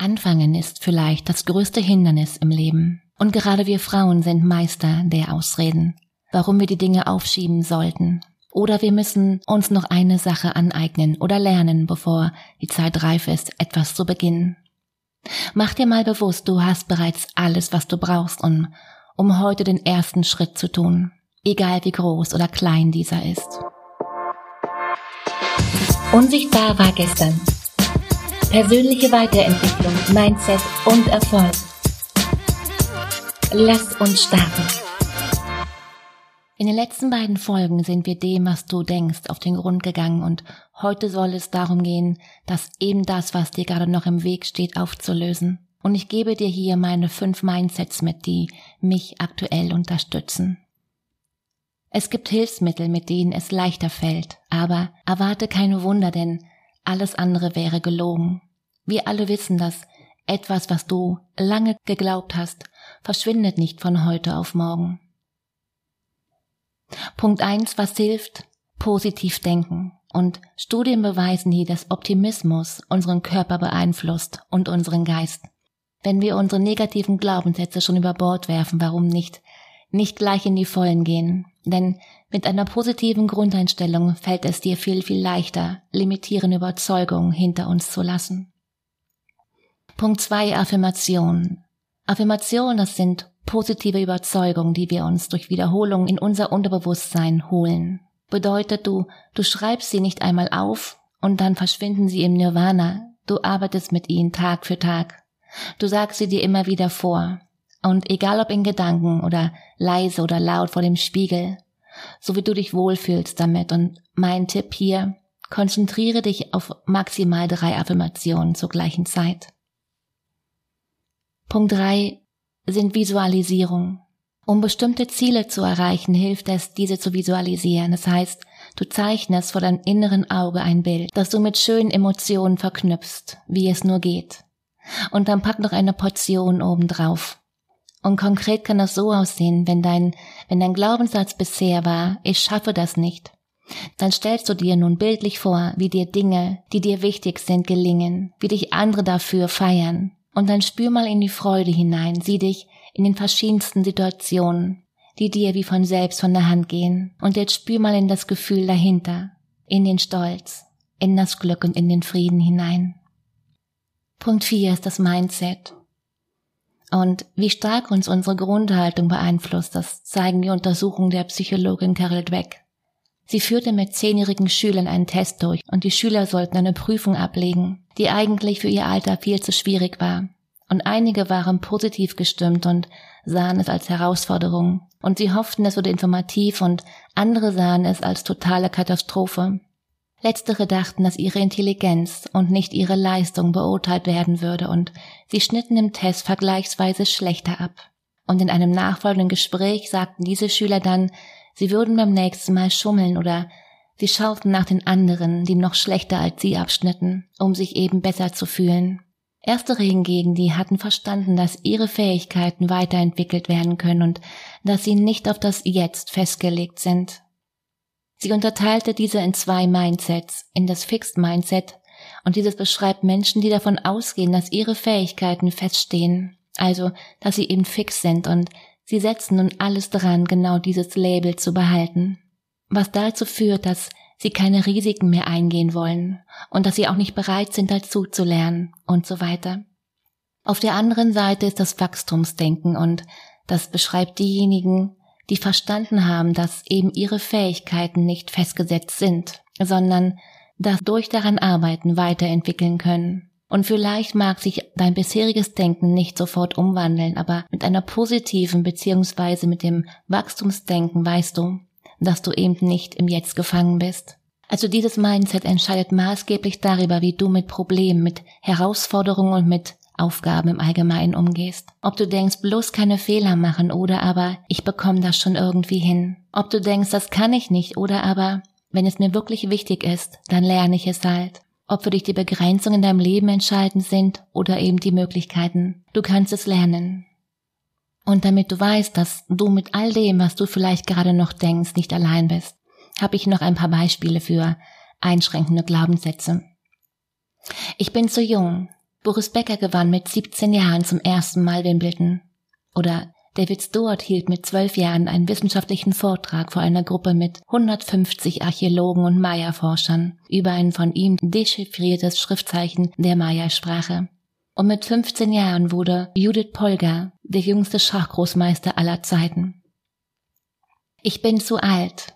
Anfangen ist vielleicht das größte Hindernis im Leben. Und gerade wir Frauen sind Meister der Ausreden, warum wir die Dinge aufschieben sollten. Oder wir müssen uns noch eine Sache aneignen oder lernen, bevor die Zeit reif ist, etwas zu beginnen. Mach dir mal bewusst, du hast bereits alles, was du brauchst, um, um heute den ersten Schritt zu tun, egal wie groß oder klein dieser ist. Unsichtbar war gestern. Persönliche Weiterentwicklung, Mindset und Erfolg. Lass uns starten. In den letzten beiden Folgen sind wir dem, was du denkst, auf den Grund gegangen und heute soll es darum gehen, dass eben das, was dir gerade noch im Weg steht, aufzulösen. Und ich gebe dir hier meine fünf Mindsets mit, die mich aktuell unterstützen. Es gibt Hilfsmittel, mit denen es leichter fällt, aber erwarte keine Wunder, denn alles andere wäre gelogen. Wir alle wissen, dass etwas, was du lange geglaubt hast, verschwindet nicht von heute auf morgen. Punkt eins, was hilft? Positiv denken. Und Studien beweisen hier, dass Optimismus unseren Körper beeinflusst und unseren Geist. Wenn wir unsere negativen Glaubenssätze schon über Bord werfen, warum nicht? Nicht gleich in die Vollen gehen. Denn mit einer positiven Grundeinstellung fällt es dir viel, viel leichter, limitierende Überzeugungen hinter uns zu lassen. Punkt zwei Affirmation. Affirmation, das sind positive Überzeugungen, die wir uns durch Wiederholung in unser Unterbewusstsein holen. Bedeutet du, du schreibst sie nicht einmal auf und dann verschwinden sie im Nirvana, du arbeitest mit ihnen Tag für Tag. Du sagst sie dir immer wieder vor. Und egal ob in Gedanken oder leise oder laut vor dem Spiegel, so wie du dich wohlfühlst damit. Und mein Tipp hier, konzentriere dich auf maximal drei Affirmationen zur gleichen Zeit. Punkt drei sind Visualisierung. Um bestimmte Ziele zu erreichen, hilft es, diese zu visualisieren. Das heißt, du zeichnest vor deinem inneren Auge ein Bild, das du mit schönen Emotionen verknüpfst, wie es nur geht. Und dann pack noch eine Portion obendrauf. Und konkret kann das so aussehen, wenn dein, wenn dein Glaubenssatz bisher war, ich schaffe das nicht. Dann stellst du dir nun bildlich vor, wie dir Dinge, die dir wichtig sind, gelingen, wie dich andere dafür feiern. Und dann spür mal in die Freude hinein, sieh dich in den verschiedensten Situationen, die dir wie von selbst von der Hand gehen. Und jetzt spür mal in das Gefühl dahinter, in den Stolz, in das Glück und in den Frieden hinein. Punkt 4 ist das Mindset. Und wie stark uns unsere Grundhaltung beeinflusst, das zeigen die Untersuchungen der Psychologin Carol Dweck. Sie führte mit zehnjährigen Schülern einen Test durch und die Schüler sollten eine Prüfung ablegen, die eigentlich für ihr Alter viel zu schwierig war. Und einige waren positiv gestimmt und sahen es als Herausforderung. Und sie hofften, es würde informativ und andere sahen es als totale Katastrophe. Letztere dachten, dass ihre Intelligenz und nicht ihre Leistung beurteilt werden würde und sie schnitten im Test vergleichsweise schlechter ab. Und in einem nachfolgenden Gespräch sagten diese Schüler dann, sie würden beim nächsten Mal schummeln oder sie schauten nach den anderen, die noch schlechter als sie abschnitten, um sich eben besser zu fühlen. Erstere hingegen, die hatten verstanden, dass ihre Fähigkeiten weiterentwickelt werden können und dass sie nicht auf das Jetzt festgelegt sind. Sie unterteilte diese in zwei Mindsets, in das Fixed Mindset, und dieses beschreibt Menschen, die davon ausgehen, dass ihre Fähigkeiten feststehen, also dass sie eben fix sind und sie setzen nun alles daran, genau dieses Label zu behalten. Was dazu führt, dass sie keine Risiken mehr eingehen wollen und dass sie auch nicht bereit sind, dazu zu lernen und so weiter. Auf der anderen Seite ist das Wachstumsdenken und das beschreibt diejenigen, die verstanden haben, dass eben ihre Fähigkeiten nicht festgesetzt sind, sondern dass durch daran arbeiten weiterentwickeln können. Und vielleicht mag sich dein bisheriges Denken nicht sofort umwandeln, aber mit einer positiven beziehungsweise mit dem Wachstumsdenken weißt du, dass du eben nicht im Jetzt gefangen bist. Also dieses Mindset entscheidet maßgeblich darüber, wie du mit Problemen, mit Herausforderungen und mit Aufgaben im Allgemeinen umgehst. Ob du denkst, bloß keine Fehler machen oder aber ich bekomme das schon irgendwie hin. Ob du denkst, das kann ich nicht oder aber wenn es mir wirklich wichtig ist, dann lerne ich es halt. Ob für dich die Begrenzungen in deinem Leben entscheidend sind oder eben die Möglichkeiten. Du kannst es lernen. Und damit du weißt, dass du mit all dem, was du vielleicht gerade noch denkst, nicht allein bist, habe ich noch ein paar Beispiele für einschränkende Glaubenssätze. Ich bin zu jung, Boris Becker gewann mit 17 Jahren zum ersten Mal Wimbledon. Oder David Stewart hielt mit zwölf Jahren einen wissenschaftlichen Vortrag vor einer Gruppe mit 150 Archäologen und Maya-Forschern über ein von ihm dechiffriertes Schriftzeichen der Maya-Sprache. Und mit 15 Jahren wurde Judith Polgar der jüngste Schachgroßmeister aller Zeiten. Ich bin zu alt.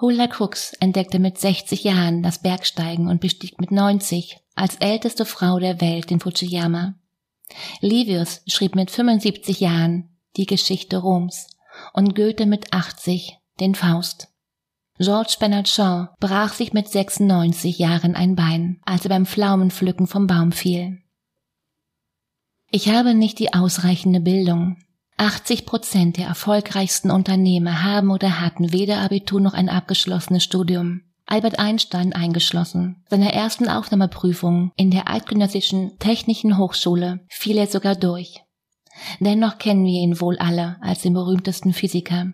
Hula Crooks entdeckte mit 60 Jahren das Bergsteigen und bestieg mit 90 als älteste Frau der Welt den Fujiyama. Livius schrieb mit 75 Jahren die Geschichte Roms und Goethe mit 80 den Faust. Georges Bernard Shaw brach sich mit 96 Jahren ein Bein, als er beim Pflaumenpflücken vom Baum fiel. Ich habe nicht die ausreichende Bildung. 80 Prozent der erfolgreichsten Unternehmer haben oder hatten weder Abitur noch ein abgeschlossenes Studium. Albert Einstein eingeschlossen. Seiner ersten Aufnahmeprüfung in der Eidgenössischen Technischen Hochschule fiel er sogar durch. Dennoch kennen wir ihn wohl alle als den berühmtesten Physiker.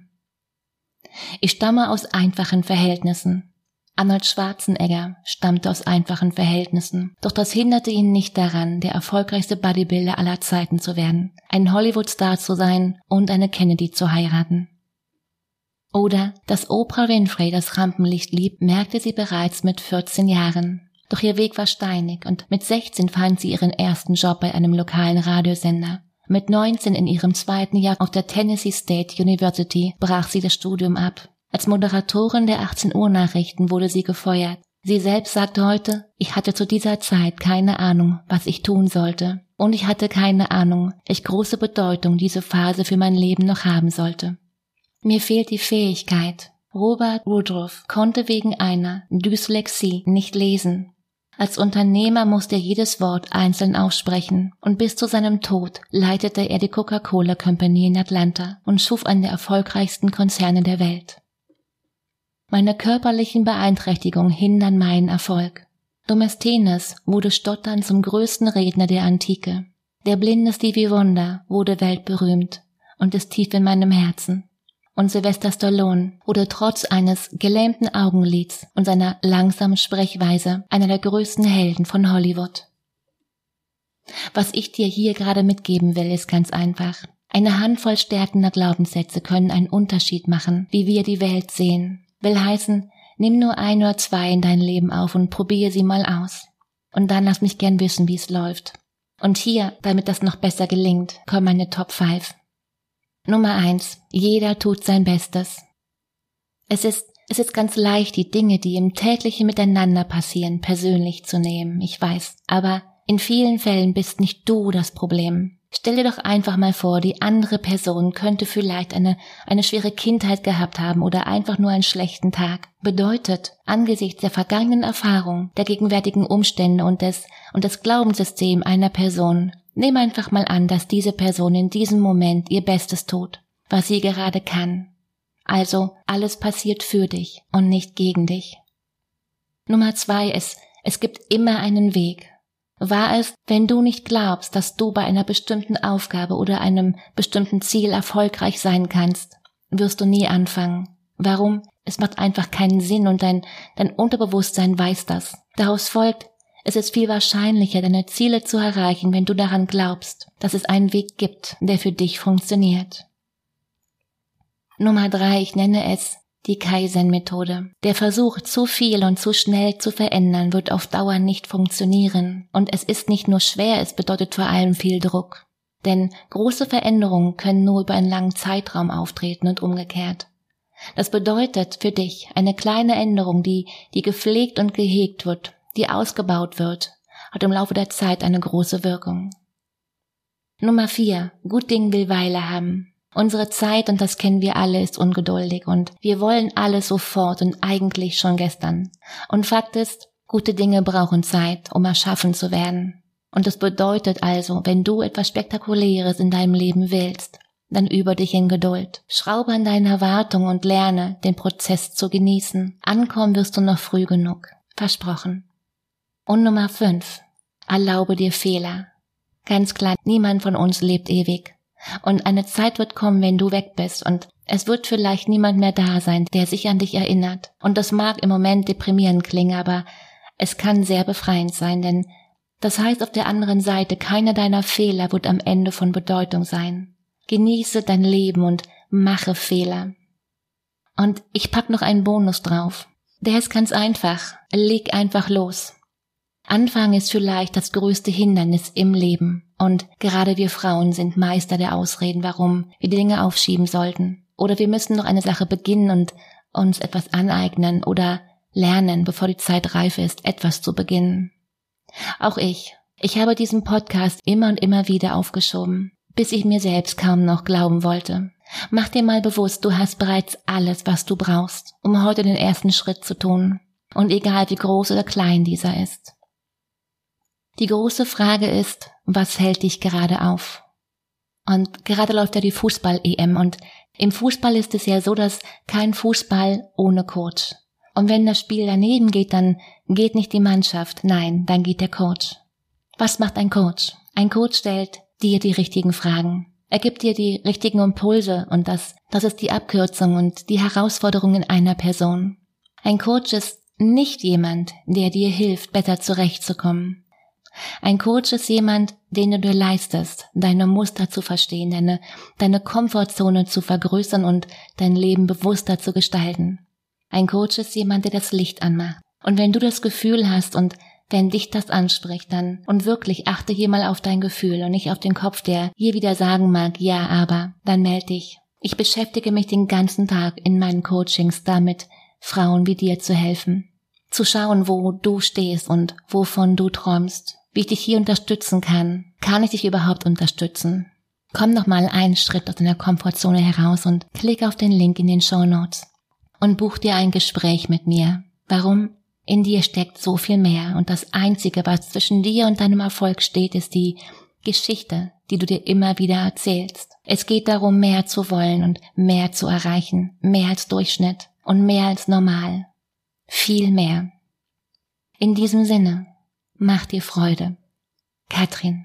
Ich stamme aus einfachen Verhältnissen. Arnold Schwarzenegger stammte aus einfachen Verhältnissen, doch das hinderte ihn nicht daran, der erfolgreichste Bodybuilder aller Zeiten zu werden, ein Hollywood-Star zu sein und eine Kennedy zu heiraten. Oder dass Oprah Winfrey das Rampenlicht liebt, merkte sie bereits mit 14 Jahren. Doch ihr Weg war steinig und mit 16 fand sie ihren ersten Job bei einem lokalen Radiosender. Mit 19 in ihrem zweiten Jahr auf der Tennessee State University brach sie das Studium ab. Als Moderatorin der 18 Uhr Nachrichten wurde sie gefeuert. Sie selbst sagte heute, ich hatte zu dieser Zeit keine Ahnung, was ich tun sollte. Und ich hatte keine Ahnung, welch große Bedeutung diese Phase für mein Leben noch haben sollte. Mir fehlt die Fähigkeit. Robert Woodruff konnte wegen einer Dyslexie nicht lesen. Als Unternehmer musste er jedes Wort einzeln aussprechen und bis zu seinem Tod leitete er die Coca-Cola Company in Atlanta und schuf einen der erfolgreichsten Konzerne der Welt. Meine körperlichen Beeinträchtigungen hindern meinen Erfolg. Domesthenes wurde stottern zum größten Redner der Antike. Der blinde Stevie Wonder wurde weltberühmt und ist tief in meinem Herzen und Sylvester Stallone wurde trotz eines gelähmten Augenlids und seiner langsamen Sprechweise einer der größten Helden von Hollywood. Was ich dir hier gerade mitgeben will, ist ganz einfach. Eine Handvoll stärkender Glaubenssätze können einen Unterschied machen, wie wir die Welt sehen. Will heißen, nimm nur ein oder zwei in dein Leben auf und probiere sie mal aus. Und dann lass mich gern wissen, wie es läuft. Und hier, damit das noch besser gelingt, kommen meine Top 5. Nummer eins. Jeder tut sein Bestes. Es ist, es ist ganz leicht, die Dinge, die im täglichen Miteinander passieren, persönlich zu nehmen, ich weiß. Aber in vielen Fällen bist nicht du das Problem. Stell dir doch einfach mal vor, die andere Person könnte vielleicht eine, eine schwere Kindheit gehabt haben oder einfach nur einen schlechten Tag. Bedeutet, angesichts der vergangenen Erfahrung, der gegenwärtigen Umstände und des, und des Glaubenssystems einer Person Nimm einfach mal an, dass diese Person in diesem Moment ihr Bestes tut, was sie gerade kann. Also alles passiert für dich und nicht gegen dich. Nummer zwei ist, es gibt immer einen Weg. War es, wenn du nicht glaubst, dass du bei einer bestimmten Aufgabe oder einem bestimmten Ziel erfolgreich sein kannst, wirst du nie anfangen. Warum? Es macht einfach keinen Sinn und dein, dein Unterbewusstsein weiß das. Daraus folgt, es ist viel wahrscheinlicher, deine Ziele zu erreichen, wenn du daran glaubst, dass es einen Weg gibt, der für dich funktioniert. Nummer drei, ich nenne es die Kaizen-Methode. Der Versuch, zu viel und zu schnell zu verändern, wird auf Dauer nicht funktionieren. Und es ist nicht nur schwer, es bedeutet vor allem viel Druck. Denn große Veränderungen können nur über einen langen Zeitraum auftreten und umgekehrt. Das bedeutet für dich eine kleine Änderung, die, die gepflegt und gehegt wird, die ausgebaut wird, hat im Laufe der Zeit eine große Wirkung. Nummer vier. Gut Ding will Weile haben. Unsere Zeit, und das kennen wir alle, ist ungeduldig und wir wollen alles sofort und eigentlich schon gestern. Und Fakt ist, gute Dinge brauchen Zeit, um erschaffen zu werden. Und das bedeutet also, wenn du etwas Spektakuläres in deinem Leben willst, dann übe dich in Geduld. Schraube an deinen Erwartungen und lerne, den Prozess zu genießen. Ankommen wirst du noch früh genug. Versprochen. Und Nummer fünf. Erlaube dir Fehler. Ganz klar, niemand von uns lebt ewig. Und eine Zeit wird kommen, wenn du weg bist und es wird vielleicht niemand mehr da sein, der sich an dich erinnert. Und das mag im Moment deprimierend klingen, aber es kann sehr befreiend sein, denn Das heißt auf der anderen Seite, keiner deiner Fehler wird am Ende von Bedeutung sein. Genieße dein Leben und mache Fehler. Und ich pack noch einen Bonus drauf. Der ist ganz einfach. Leg einfach los. Anfang ist vielleicht das größte Hindernis im Leben. Und gerade wir Frauen sind Meister der Ausreden, warum wir Dinge aufschieben sollten. Oder wir müssen noch eine Sache beginnen und uns etwas aneignen oder lernen, bevor die Zeit reif ist, etwas zu beginnen. Auch ich. Ich habe diesen Podcast immer und immer wieder aufgeschoben, bis ich mir selbst kaum noch glauben wollte. Mach dir mal bewusst, du hast bereits alles, was du brauchst, um heute den ersten Schritt zu tun. Und egal wie groß oder klein dieser ist. Die große Frage ist, was hält dich gerade auf? Und gerade läuft ja die Fußball-EM und im Fußball ist es ja so, dass kein Fußball ohne Coach. Und wenn das Spiel daneben geht, dann geht nicht die Mannschaft, nein, dann geht der Coach. Was macht ein Coach? Ein Coach stellt dir die richtigen Fragen. Er gibt dir die richtigen Impulse und das, das ist die Abkürzung und die Herausforderung in einer Person. Ein Coach ist nicht jemand, der dir hilft, besser zurechtzukommen. Ein Coach ist jemand, den du dir leistest, deine Muster zu verstehen, deine, deine Komfortzone zu vergrößern und dein Leben bewusster zu gestalten. Ein Coach ist jemand, der das Licht anmacht. Und wenn du das Gefühl hast und wenn dich das anspricht, dann und wirklich achte hier mal auf dein Gefühl und nicht auf den Kopf, der hier wieder sagen mag, ja, aber, dann meld dich. Ich beschäftige mich den ganzen Tag in meinen Coachings damit, Frauen wie dir zu helfen. Zu schauen, wo du stehst und wovon du träumst wie ich dich hier unterstützen kann. Kann ich dich überhaupt unterstützen? Komm noch mal einen Schritt aus deiner Komfortzone heraus und klick auf den Link in den Show Notes und buch dir ein Gespräch mit mir. Warum? In dir steckt so viel mehr und das Einzige, was zwischen dir und deinem Erfolg steht, ist die Geschichte, die du dir immer wieder erzählst. Es geht darum, mehr zu wollen und mehr zu erreichen, mehr als Durchschnitt und mehr als normal. Viel mehr. In diesem Sinne, Mach dir Freude. Katrin.